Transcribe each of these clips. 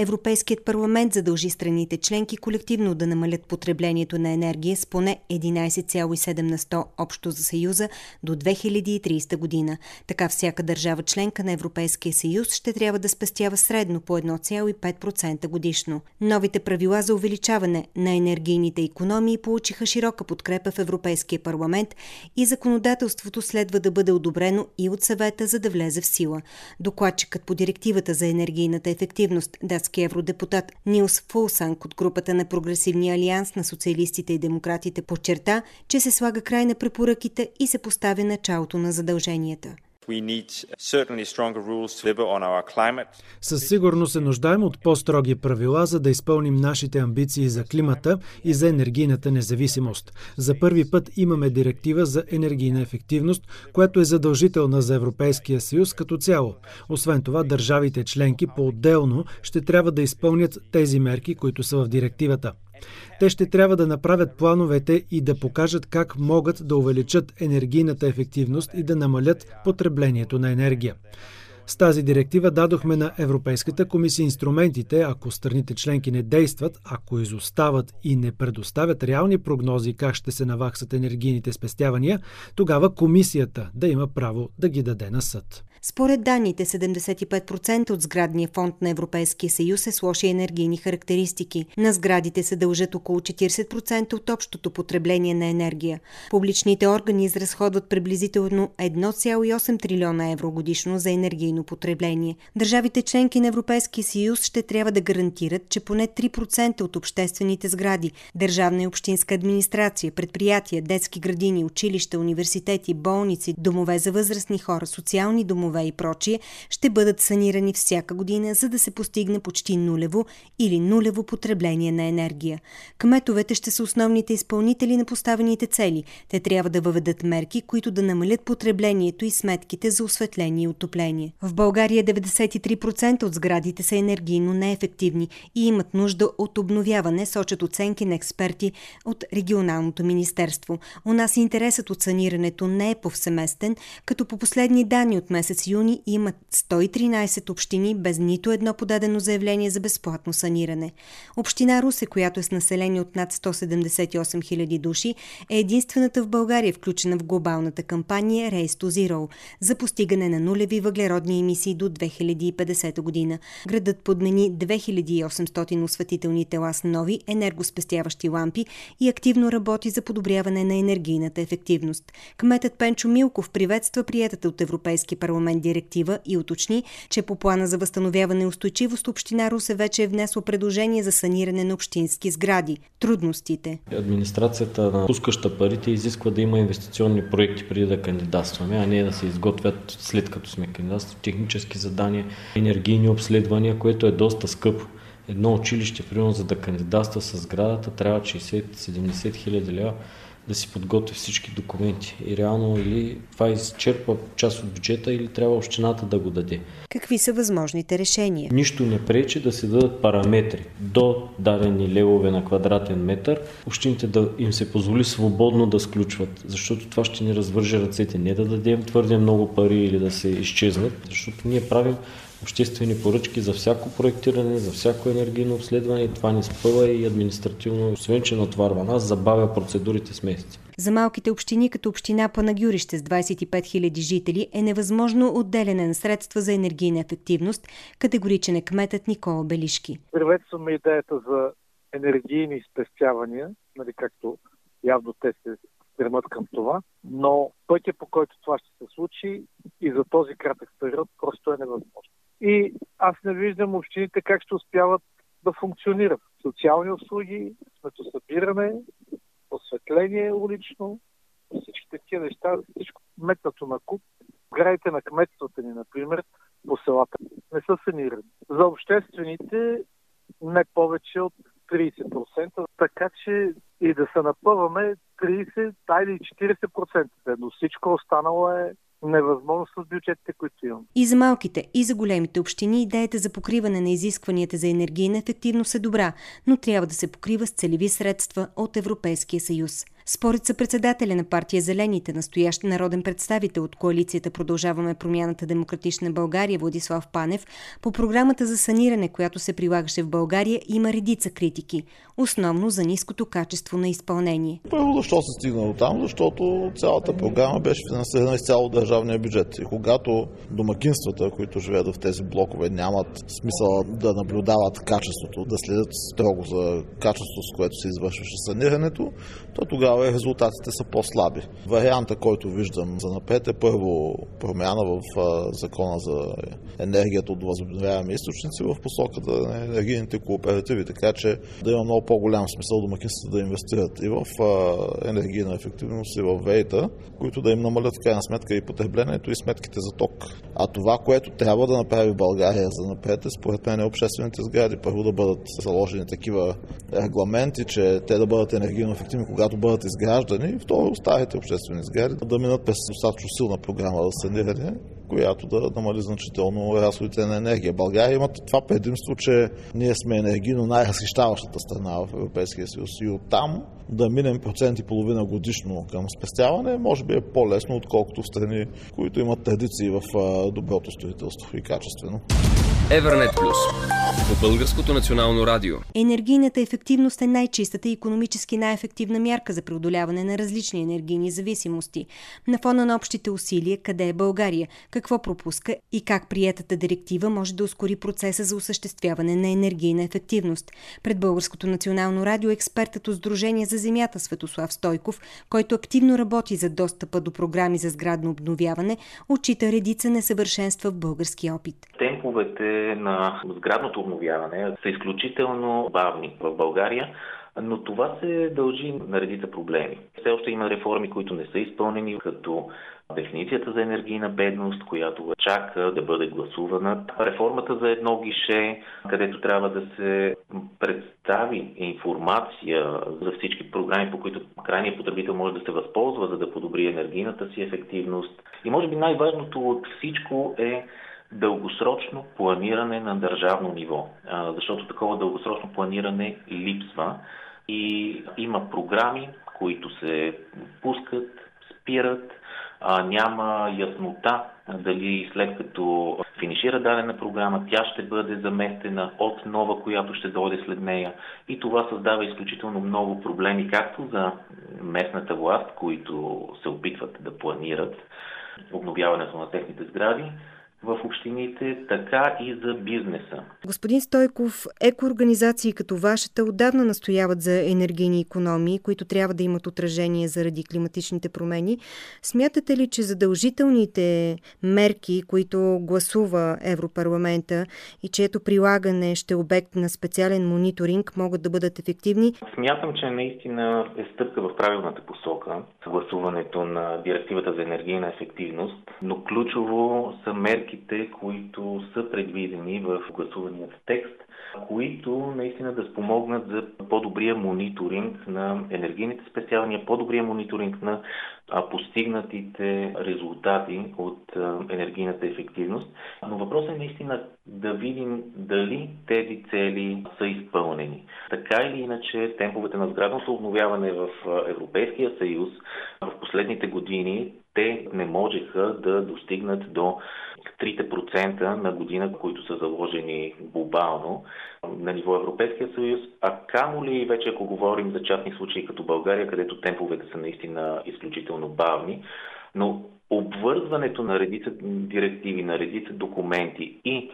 Европейският парламент задължи страните членки колективно да намалят потреблението на енергия с поне 11,7 на 100 общо за Съюза до 2030 година. Така всяка държава членка на Европейския съюз ще трябва да спестява средно по 1,5% годишно. Новите правила за увеличаване на енергийните економии получиха широка подкрепа в Европейския парламент и законодателството следва да бъде одобрено и от съвета, за да влезе в сила. Докладчикът по директивата за енергийната ефективност да български евродепутат Нилс Фулсанг от групата на Прогресивния алианс на социалистите и демократите подчерта, че се слага край на препоръките и се поставя началото на задълженията. Със сигурност се нуждаем от по-строги правила, за да изпълним нашите амбиции за климата и за енергийната независимост. За първи път имаме директива за енергийна ефективност, която е задължителна за Европейския съюз като цяло. Освен това, държавите членки по-отделно ще трябва да изпълнят тези мерки, които са в директивата. Те ще трябва да направят плановете и да покажат как могат да увеличат енергийната ефективност и да намалят потреблението на енергия. С тази директива дадохме на Европейската комисия инструментите, ако страните членки не действат, ако изостават и не предоставят реални прогнози как ще се наваксат енергийните спестявания, тогава комисията да има право да ги даде на съд. Според данните, 75% от сградния фонд на Европейския съюз е с лоши енергийни характеристики. На сградите се дължат около 40% от общото потребление на енергия. Публичните органи изразходват приблизително 1,8 трилиона евро годишно за енергийно потребление. Държавите членки на Европейския съюз ще трябва да гарантират, че поне 3% от обществените сгради, държавна и общинска администрация, предприятия, детски градини, училища, университети, болници, домове за възрастни хора, социални домове, домове и прочие ще бъдат санирани всяка година, за да се постигне почти нулево или нулево потребление на енергия. Кметовете ще са основните изпълнители на поставените цели. Те трябва да въведат мерки, които да намалят потреблението и сметките за осветление и отопление. В България 93% от сградите са енергийно неефективни и имат нужда от обновяване, сочат оценки на експерти от регионалното министерство. У нас интересът от санирането не е повсеместен, като по последни данни от месец месец юни имат 113 общини без нито едно подадено заявление за безплатно саниране. Община Русе, която е с население от над 178 000 души, е единствената в България, включена в глобалната кампания Race to Zero за постигане на нулеви въглеродни емисии до 2050 година. Градът подмени 2800 осветителни тела с нови енергоспестяващи лампи и активно работи за подобряване на енергийната ефективност. Кметът Пенчо Милков приветства приятата от Европейски парламент парламент директива и уточни, че по плана за възстановяване и устойчивост Община Русе вече е внесло предложение за саниране на общински сгради. Трудностите. Администрацията на пускаща парите изисква да има инвестиционни проекти преди да кандидатстваме, а не да се изготвят след като сме кандидатствали технически задания, енергийни обследвания, което е доста скъпо едно училище, примерно за да кандидатства с сградата, трябва 60-70 хиляди лева да си подготви всички документи. И реално или това изчерпва част от бюджета, или трябва общината да го даде. Какви са възможните решения? Нищо не пречи да се дадат параметри до дадени левове на квадратен метър, общините да им се позволи свободно да сключват, защото това ще ни развърже ръцете. Не да дадем твърде много пари или да се изчезнат, защото ние правим обществени поръчки за всяко проектиране, за всяко енергийно обследване и това ни спъва и административно, освен че натварва нас, забавя процедурите с месеци. За малките общини, като община Панагюрище с 25 000 жители, е невъзможно отделяне на средства за енергийна ефективност, категоричен е кметът Никола Белишки. Приветстваме идеята за енергийни спестявания, нали, както явно те се стремат към това, но пътя по който това ще се случи и за този кратък период просто е невъзможно. И аз не виждам общините как ще успяват да функционират. Социални услуги, сметосъбиране, осветление улично, всички такива неща, всичко метнато на куп. Градите на кметствата ни, например, по селата не са санирани. За обществените не повече от 30%, така че и да се напъваме 30, или 40%, но всичко останало е невъзможно с бюджетите, които имам. И за малките, и за големите общини идеята за покриване на изискванията за енергийна ефективност е добра, но трябва да се покрива с целеви средства от Европейския съюз. Според съпредседателя на партия Зелените, настоящ народен представител от коалицията Продължаваме промяната Демократична България Владислав Панев, по програмата за саниране, която се прилагаше в България, има редица критики, основно за ниското качество на изпълнение. Първо, защо се стигна до там? Защото цялата програма беше финансирана изцяло държавния бюджет. И когато домакинствата, които живеят в тези блокове, нямат смисъл да наблюдават качеството, да следят строго за качеството, с което се извършваше санирането, то тогава тогава резултатите са по-слаби. Варианта, който виждам за напред е първо промяна в закона за енергията от възобновяеми източници в посоката на енергийните кооперативи, така че да има много по-голям смисъл домакинствата да инвестират и в енергийна ефективност и в вейта, които да им намалят в крайна сметка и потреблението и сметките за ток. А това, което трябва да направи България за напред е според мен обществените сгради. Първо да бъдат заложени такива регламенти, че те да бъдат енергийно ефективни, когато бъдат изграждани. Второ, старите обществени сгради да минат през достатъчно силна програма за саниране, която да намали значително разходите на енергия. България има това предимство, че ние сме енергийно най-разхищаващата страна в Европейския съюз и оттам да минем процент и половина годишно към спестяване, може би е по-лесно, отколкото в страни, които имат традиции в доброто строителство и качествено. Евернет Плюс по Българското национално радио. Енергийната ефективност е най-чистата и економически най-ефективна мярка за преодоляване на различни енергийни зависимости. На фона на общите усилия, къде е България, какво пропуска и как приетата директива може да ускори процеса за осъществяване на енергийна ефективност. Пред Българското национално радио експертът от Сдружение за земята Светослав Стойков, който активно работи за достъпа до програми за сградно обновяване, отчита редица несъвършенства в български опит. Темповете на сградното обновяване са изключително бавни в България. Но това се дължи на редица проблеми. Все още има реформи, които не са изпълнени, като дефиницията за енергийна бедност, която чака да бъде гласувана, реформата за едно гише, където трябва да се представи информация за всички програми, по които крайният потребител може да се възползва, за да подобри енергийната си ефективност. И може би най-важното от всичко е дългосрочно планиране на държавно ниво, защото такова дългосрочно планиране липсва и има програми, които се пускат, спират, няма яснота дали след като финишира дадена програма, тя ще бъде заместена от нова, която ще дойде след нея. И това създава изключително много проблеми, както за местната власт, които се опитват да планират обновяването на техните сгради, в общините, така и за бизнеса. Господин Стойков, екоорганизации като вашата отдавна настояват за енергийни економии, които трябва да имат отражение заради климатичните промени. Смятате ли, че задължителните мерки, които гласува Европарламента и чието прилагане ще е обект на специален мониторинг, могат да бъдат ефективни? Смятам, че наистина е стъпка в правилната посока гласуването на директивата за енергийна ефективност, но ключово са мерки мерките, които са предвидени в гласуваният текст, които наистина да спомогнат за по-добрия мониторинг на енергийните спестявания, по-добрия мониторинг на постигнатите резултати от енергийната ефективност. Но въпросът е наистина да видим дали тези цели са изпълнени. Така или иначе, темповете на сградното обновяване в Европейския съюз в последните години те не можеха да достигнат до 3% на година, които са заложени глобално на ниво Европейския съюз, а камо ли вече ако говорим за частни случаи като България, където темповете са наистина изключително бавни, но обвързването на редица директиви, на редица документи и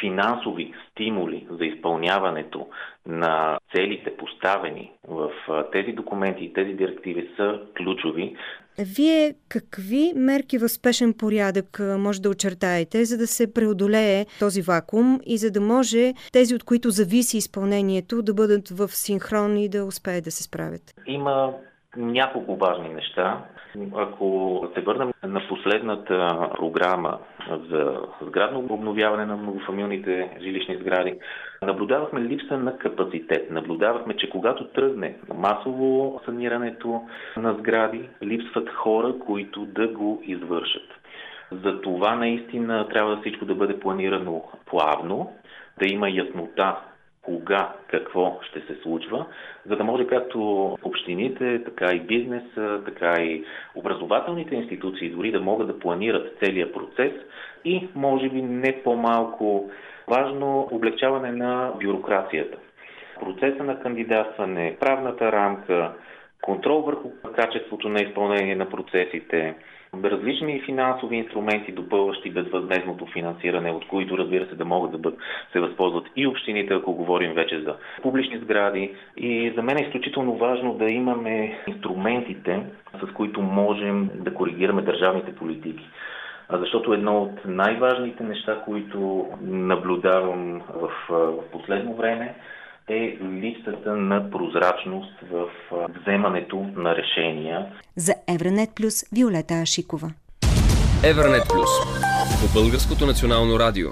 финансови стимули за изпълняването на целите поставени в тези документи и тези директиви са ключови. Вие какви мерки в спешен порядък може да очертаете, за да се преодолее този вакуум и за да може тези, от които зависи изпълнението, да бъдат в синхрон и да успеят да се справят? Има няколко важни неща. Ако се върнем на последната програма за сградно обновяване на многофамилните жилищни сгради, наблюдавахме липса на капацитет. Наблюдавахме, че когато тръгне масово санирането на сгради, липсват хора, които да го извършат. За това наистина трябва всичко да бъде планирано плавно, да има яснота кога, какво ще се случва, за да може както общините, така и бизнеса, така и образователните институции дори да могат да планират целият процес и може би не по-малко важно облегчаване на бюрокрацията. Процеса на кандидатстване, правната рамка, контрол върху качеството на изпълнение на процесите, различни финансови инструменти, допълващи безвъзмезното финансиране, от които разбира се да могат да бъд, се възползват и общините, ако говорим вече за публични сгради. И за мен е изключително важно да имаме инструментите, с които можем да коригираме държавните политики. Защото едно от най-важните неща, които наблюдавам в последно време, е липсата на прозрачност в вземането на решения. За Евранет Плюс Виолета Ашикова. Евранет Плюс по Българското национално радио.